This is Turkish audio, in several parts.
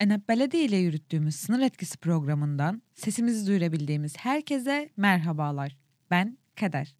Enep Belediye ile yürüttüğümüz sınır etkisi programından sesimizi duyurabildiğimiz herkese merhabalar. Ben Kader.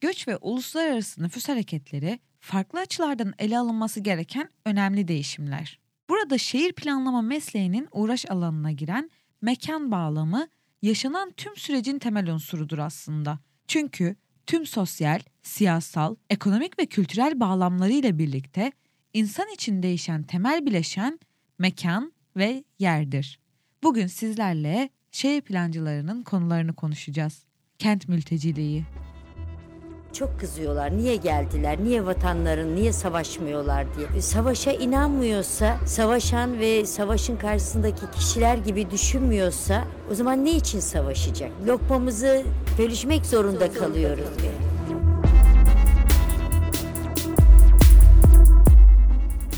Göç ve uluslararası nüfus hareketleri farklı açılardan ele alınması gereken önemli değişimler. Burada şehir planlama mesleğinin uğraş alanına giren mekan bağlamı yaşanan tüm sürecin temel unsurudur aslında. Çünkü tüm sosyal, siyasal, ekonomik ve kültürel bağlamlarıyla birlikte insan için değişen temel bileşen mekan ve yerdir. Bugün sizlerle şehir plancılarının konularını konuşacağız. Kent mülteciliği. Çok kızıyorlar. Niye geldiler? Niye vatanların niye savaşmıyorlar diye. E, savaşa inanmıyorsa, savaşan ve savaşın karşısındaki kişiler gibi düşünmüyorsa o zaman ne için savaşacak? Lokmamızı bölüşmek zorunda kalıyoruz.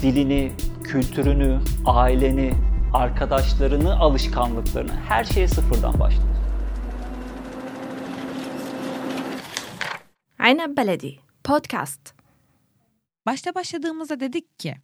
Dilini, kültürünü, aileni, arkadaşlarını, alışkanlıklarını her şeye sıfırdan başlar. Aynen Beledi Podcast. Başta başladığımızda dedik ki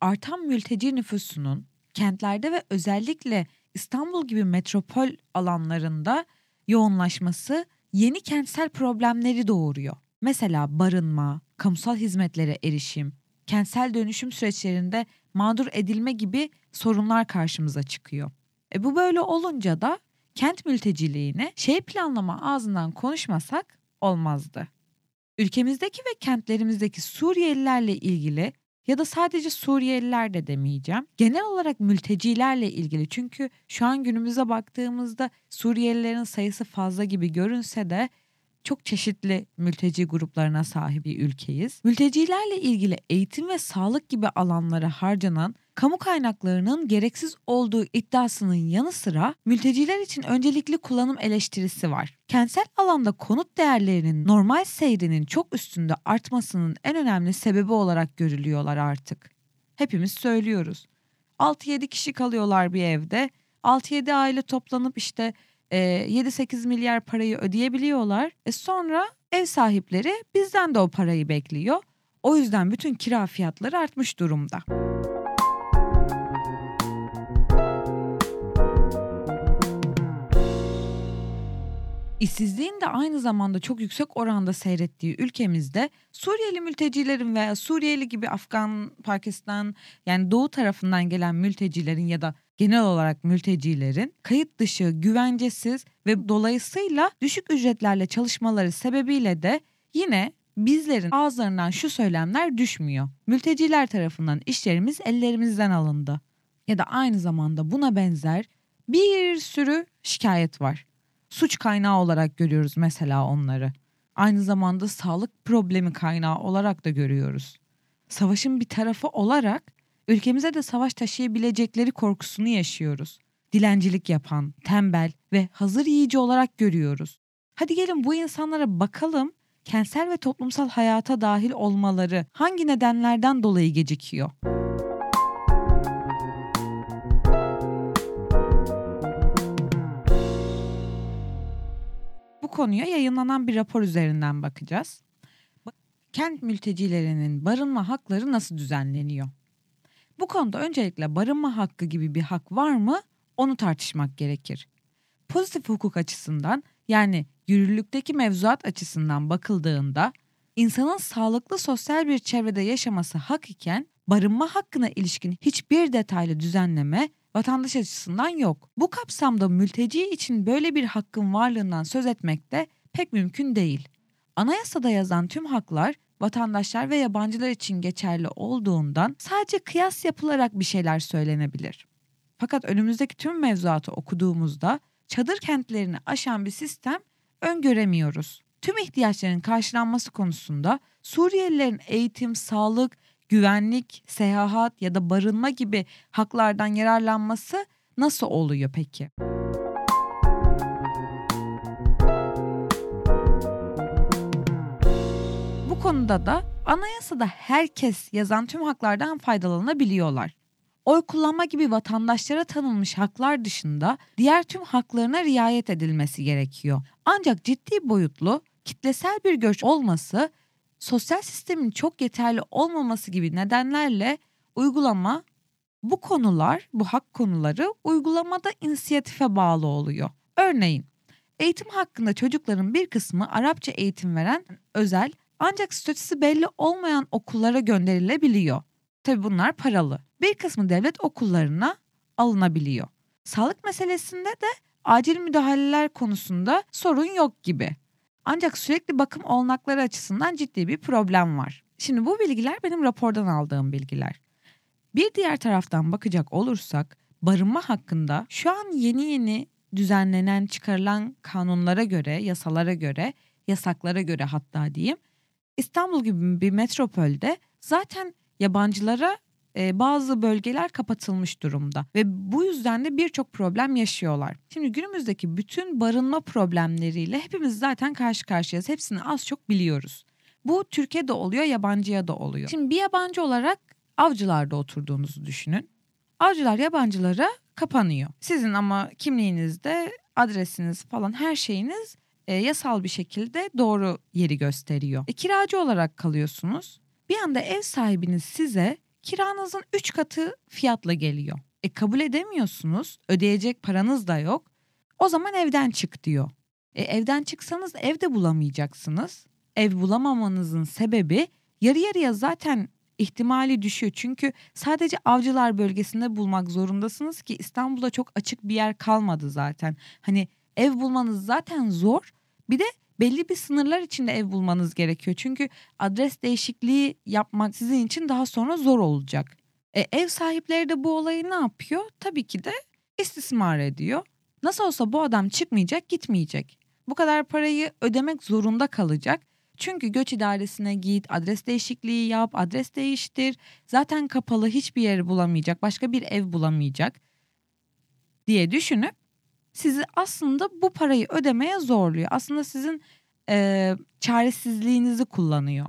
artan mülteci nüfusunun kentlerde ve özellikle İstanbul gibi metropol alanlarında yoğunlaşması yeni kentsel problemleri doğuruyor. Mesela barınma, kamusal hizmetlere erişim, kentsel dönüşüm süreçlerinde mağdur edilme gibi sorunlar karşımıza çıkıyor. E bu böyle olunca da kent mülteciliğini şehir planlama ağzından konuşmasak olmazdı. Ülkemizdeki ve kentlerimizdeki Suriyelilerle ilgili ya da sadece Suriyeliler de demeyeceğim. Genel olarak mültecilerle ilgili çünkü şu an günümüze baktığımızda Suriyelilerin sayısı fazla gibi görünse de çok çeşitli mülteci gruplarına sahip bir ülkeyiz. Mültecilerle ilgili eğitim ve sağlık gibi alanlara harcanan kamu kaynaklarının gereksiz olduğu iddiasının yanı sıra mülteciler için öncelikli kullanım eleştirisi var. Kentsel alanda konut değerlerinin normal seyrinin çok üstünde artmasının en önemli sebebi olarak görülüyorlar artık. Hepimiz söylüyoruz. 6-7 kişi kalıyorlar bir evde. 6-7 aile toplanıp işte e, 7-8 milyar parayı ödeyebiliyorlar. E sonra ev sahipleri bizden de o parayı bekliyor. O yüzden bütün kira fiyatları artmış durumda. İşsizliğin de aynı zamanda çok yüksek oranda seyrettiği ülkemizde Suriyeli mültecilerin veya Suriyeli gibi Afgan, Pakistan yani doğu tarafından gelen mültecilerin ya da genel olarak mültecilerin kayıt dışı, güvencesiz ve dolayısıyla düşük ücretlerle çalışmaları sebebiyle de yine bizlerin ağızlarından şu söylemler düşmüyor. Mülteciler tarafından işlerimiz ellerimizden alındı. Ya da aynı zamanda buna benzer bir sürü şikayet var. Suç kaynağı olarak görüyoruz mesela onları. Aynı zamanda sağlık problemi kaynağı olarak da görüyoruz. Savaşın bir tarafı olarak ülkemize de savaş taşıyabilecekleri korkusunu yaşıyoruz. Dilencilik yapan, tembel ve hazır yiyici olarak görüyoruz. Hadi gelin bu insanlara bakalım kentsel ve toplumsal hayata dahil olmaları hangi nedenlerden dolayı gecikiyor? Bu konuya yayınlanan bir rapor üzerinden bakacağız. Kent mültecilerinin barınma hakları nasıl düzenleniyor? Bu konuda öncelikle barınma hakkı gibi bir hak var mı onu tartışmak gerekir. Pozitif hukuk açısından yani yürürlükteki mevzuat açısından bakıldığında insanın sağlıklı sosyal bir çevrede yaşaması hak iken barınma hakkına ilişkin hiçbir detaylı düzenleme vatandaş açısından yok. Bu kapsamda mülteci için böyle bir hakkın varlığından söz etmek de pek mümkün değil. Anayasada yazan tüm haklar vatandaşlar ve yabancılar için geçerli olduğundan sadece kıyas yapılarak bir şeyler söylenebilir. Fakat önümüzdeki tüm mevzuatı okuduğumuzda çadır kentlerini aşan bir sistem öngöremiyoruz. Tüm ihtiyaçların karşılanması konusunda Suriyelilerin eğitim, sağlık, güvenlik, seyahat ya da barınma gibi haklardan yararlanması nasıl oluyor peki? Konuda da anayasada herkes yazan tüm haklardan faydalanabiliyorlar. Oy kullanma gibi vatandaşlara tanınmış haklar dışında diğer tüm haklarına riayet edilmesi gerekiyor. Ancak ciddi boyutlu kitlesel bir göç olması sosyal sistemin çok yeterli olmaması gibi nedenlerle uygulama Bu konular, bu hak konuları uygulamada inisiyatife bağlı oluyor. Örneğin eğitim hakkında çocukların bir kısmı Arapça eğitim veren özel ancak statüsü belli olmayan okullara gönderilebiliyor. Tabi bunlar paralı. Bir kısmı devlet okullarına alınabiliyor. Sağlık meselesinde de acil müdahaleler konusunda sorun yok gibi. Ancak sürekli bakım olanakları açısından ciddi bir problem var. Şimdi bu bilgiler benim rapordan aldığım bilgiler. Bir diğer taraftan bakacak olursak barınma hakkında şu an yeni yeni düzenlenen çıkarılan kanunlara göre, yasalara göre, yasaklara göre hatta diyeyim İstanbul gibi bir metropolde zaten yabancılara e, bazı bölgeler kapatılmış durumda ve bu yüzden de birçok problem yaşıyorlar. Şimdi günümüzdeki bütün barınma problemleriyle hepimiz zaten karşı karşıyayız. Hepsini az çok biliyoruz. Bu Türkiye'de oluyor, yabancıya da oluyor. Şimdi bir yabancı olarak avcılarda oturduğunuzu düşünün. Avcılar yabancılara kapanıyor. Sizin ama kimliğinizde adresiniz falan her şeyiniz e, yasal bir şekilde doğru yeri gösteriyor. E, kiracı olarak kalıyorsunuz. Bir anda ev sahibiniz size kiranızın 3 katı fiyatla geliyor. E kabul edemiyorsunuz. Ödeyecek paranız da yok. O zaman evden çık diyor. E, evden çıksanız ev de bulamayacaksınız. Ev bulamamanızın sebebi yarı yarıya zaten ihtimali düşüyor. Çünkü sadece avcılar bölgesinde bulmak zorundasınız ki İstanbul'da çok açık bir yer kalmadı zaten. Hani ev bulmanız zaten zor. Bir de belli bir sınırlar içinde ev bulmanız gerekiyor. Çünkü adres değişikliği yapmak sizin için daha sonra zor olacak. E, ev sahipleri de bu olayı ne yapıyor? Tabii ki de istismar ediyor. Nasıl olsa bu adam çıkmayacak, gitmeyecek. Bu kadar parayı ödemek zorunda kalacak. Çünkü göç idaresine git, adres değişikliği yap, adres değiştir. Zaten kapalı hiçbir yeri bulamayacak, başka bir ev bulamayacak diye düşünüp sizi aslında bu parayı ödemeye zorluyor. Aslında sizin e, çaresizliğinizi kullanıyor.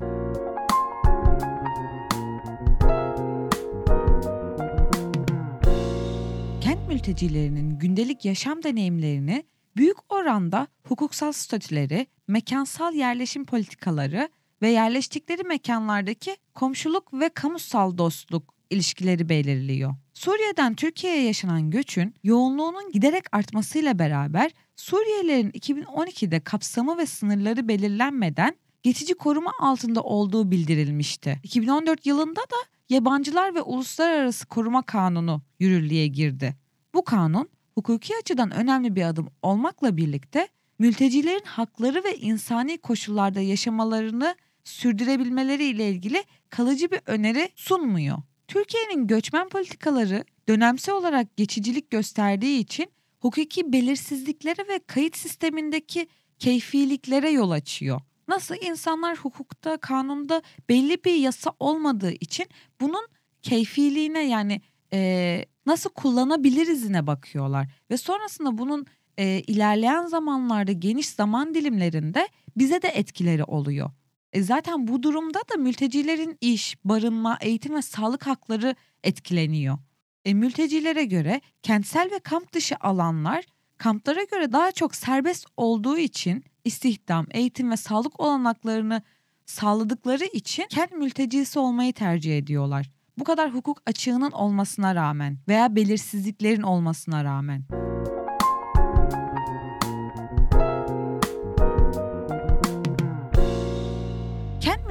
Kent mültecilerinin gündelik yaşam deneyimlerini büyük oranda hukuksal statüleri, mekansal yerleşim politikaları ve yerleştikleri mekanlardaki komşuluk ve kamusal dostluk ilişkileri belirliyor. Suriye'den Türkiye'ye yaşanan göçün yoğunluğunun giderek artmasıyla beraber Suriyelilerin 2012'de kapsamı ve sınırları belirlenmeden geçici koruma altında olduğu bildirilmişti. 2014 yılında da Yabancılar ve Uluslararası Koruma Kanunu yürürlüğe girdi. Bu kanun hukuki açıdan önemli bir adım olmakla birlikte mültecilerin hakları ve insani koşullarda yaşamalarını sürdürebilmeleri ile ilgili kalıcı bir öneri sunmuyor. Türkiye'nin göçmen politikaları dönemsel olarak geçicilik gösterdiği için hukuki belirsizliklere ve kayıt sistemindeki keyfiliklere yol açıyor. Nasıl insanlar hukukta, kanunda belli bir yasa olmadığı için bunun keyfiliğine yani e, nasıl kullanabilirizine bakıyorlar ve sonrasında bunun e, ilerleyen zamanlarda geniş zaman dilimlerinde bize de etkileri oluyor. E zaten bu durumda da mültecilerin iş, barınma, eğitim ve sağlık hakları etkileniyor. E, mültecilere göre kentsel ve kamp dışı alanlar kamplara göre daha çok serbest olduğu için istihdam, eğitim ve sağlık olanaklarını sağladıkları için kent mültecisi olmayı tercih ediyorlar. Bu kadar hukuk açığının olmasına rağmen veya belirsizliklerin olmasına rağmen.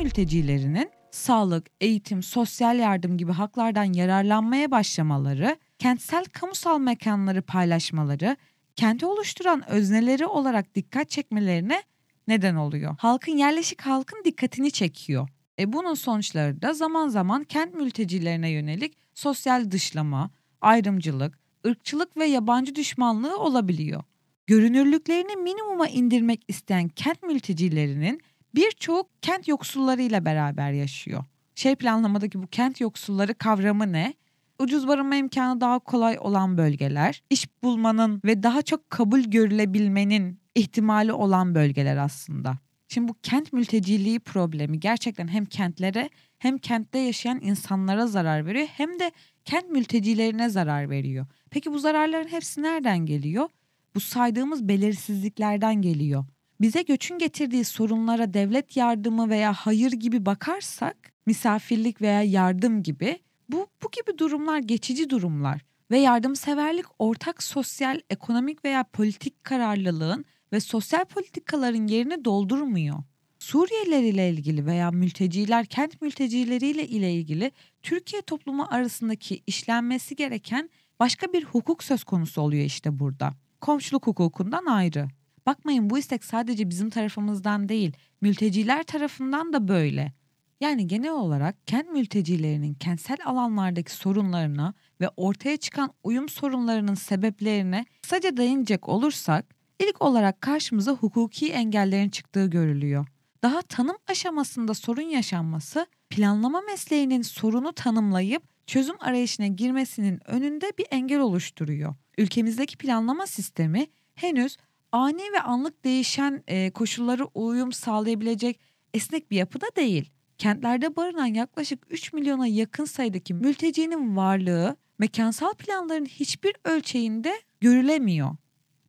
Mültecilerinin sağlık, eğitim, sosyal yardım gibi haklardan yararlanmaya başlamaları, kentsel kamusal mekanları paylaşmaları, kenti oluşturan özneleri olarak dikkat çekmelerine neden oluyor. Halkın yerleşik halkın dikkatini çekiyor. E bunun sonuçları da zaman zaman kent mültecilerine yönelik sosyal dışlama, ayrımcılık, ırkçılık ve yabancı düşmanlığı olabiliyor. Görünürlüklerini minimuma indirmek isteyen kent mültecilerinin birçoğu kent yoksullarıyla beraber yaşıyor. Şey planlamadaki bu kent yoksulları kavramı ne? Ucuz barınma imkanı daha kolay olan bölgeler, iş bulmanın ve daha çok kabul görülebilmenin ihtimali olan bölgeler aslında. Şimdi bu kent mülteciliği problemi gerçekten hem kentlere hem kentte yaşayan insanlara zarar veriyor hem de kent mültecilerine zarar veriyor. Peki bu zararların hepsi nereden geliyor? Bu saydığımız belirsizliklerden geliyor. Bize göçün getirdiği sorunlara devlet yardımı veya hayır gibi bakarsak, misafirlik veya yardım gibi Bu, bu gibi durumlar geçici durumlar ve yardımseverlik ortak sosyal, ekonomik veya politik kararlılığın ve sosyal politikaların yerini doldurmuyor. Suriyeliler ile ilgili veya mülteciler, kent mültecileriyle ile ilgili Türkiye toplumu arasındaki işlenmesi gereken başka bir hukuk söz konusu oluyor işte burada. Komşuluk hukukundan ayrı. Bakmayın bu istek sadece bizim tarafımızdan değil, mülteciler tarafından da böyle. Yani genel olarak kent mültecilerinin kentsel alanlardaki sorunlarına ve ortaya çıkan uyum sorunlarının sebeplerine kısaca değinecek olursak ilk olarak karşımıza hukuki engellerin çıktığı görülüyor. Daha tanım aşamasında sorun yaşanması planlama mesleğinin sorunu tanımlayıp çözüm arayışına girmesinin önünde bir engel oluşturuyor. Ülkemizdeki planlama sistemi henüz ani ve anlık değişen e, koşulları uyum sağlayabilecek esnek bir yapıda değil. Kentlerde barınan yaklaşık 3 milyona yakın sayıdaki mültecinin varlığı mekansal planların hiçbir ölçeğinde görülemiyor.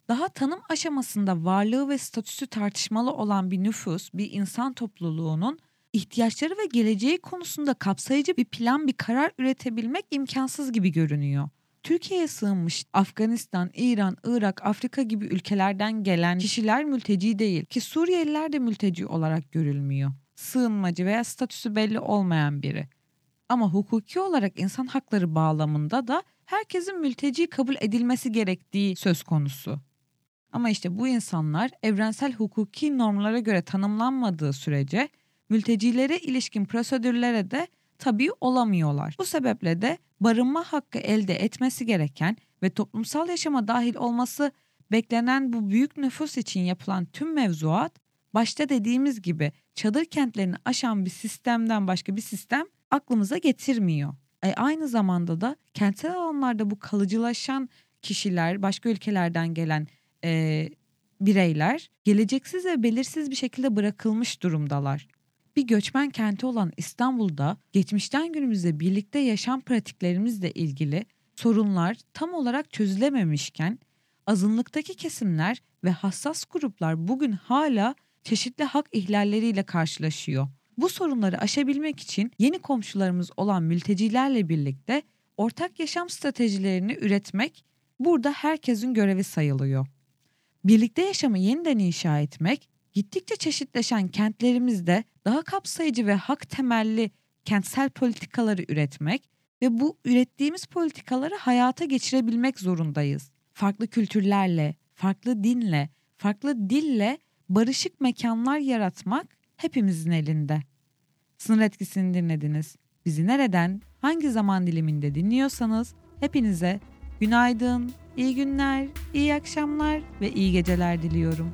Daha tanım aşamasında varlığı ve statüsü tartışmalı olan bir nüfus, bir insan topluluğunun ihtiyaçları ve geleceği konusunda kapsayıcı bir plan, bir karar üretebilmek imkansız gibi görünüyor. Türkiye'ye sığınmış Afganistan, İran, Irak, Afrika gibi ülkelerden gelen kişiler mülteci değil ki Suriyeliler de mülteci olarak görülmüyor. Sığınmacı veya statüsü belli olmayan biri. Ama hukuki olarak insan hakları bağlamında da herkesin mülteci kabul edilmesi gerektiği söz konusu. Ama işte bu insanlar evrensel hukuki normlara göre tanımlanmadığı sürece mültecilere ilişkin prosedürlere de tabi olamıyorlar. Bu sebeple de barınma hakkı elde etmesi gereken ve toplumsal yaşama dahil olması beklenen bu büyük nüfus için yapılan tüm mevzuat başta dediğimiz gibi çadır kentlerini aşan bir sistemden başka bir sistem aklımıza getirmiyor. E aynı zamanda da kentsel alanlarda bu kalıcılaşan kişiler, başka ülkelerden gelen e, bireyler geleceksiz ve belirsiz bir şekilde bırakılmış durumdalar. Bir göçmen kenti olan İstanbul'da geçmişten günümüze birlikte yaşam pratiklerimizle ilgili sorunlar tam olarak çözülememişken azınlıktaki kesimler ve hassas gruplar bugün hala çeşitli hak ihlalleriyle karşılaşıyor. Bu sorunları aşabilmek için yeni komşularımız olan mültecilerle birlikte ortak yaşam stratejilerini üretmek burada herkesin görevi sayılıyor. Birlikte yaşamı yeniden inşa etmek, gittikçe çeşitleşen kentlerimizde daha kapsayıcı ve hak temelli kentsel politikaları üretmek ve bu ürettiğimiz politikaları hayata geçirebilmek zorundayız. Farklı kültürlerle, farklı dinle, farklı dille barışık mekanlar yaratmak hepimizin elinde. Sınır etkisini dinlediniz. Bizi nereden, hangi zaman diliminde dinliyorsanız hepinize günaydın, iyi günler, iyi akşamlar ve iyi geceler diliyorum.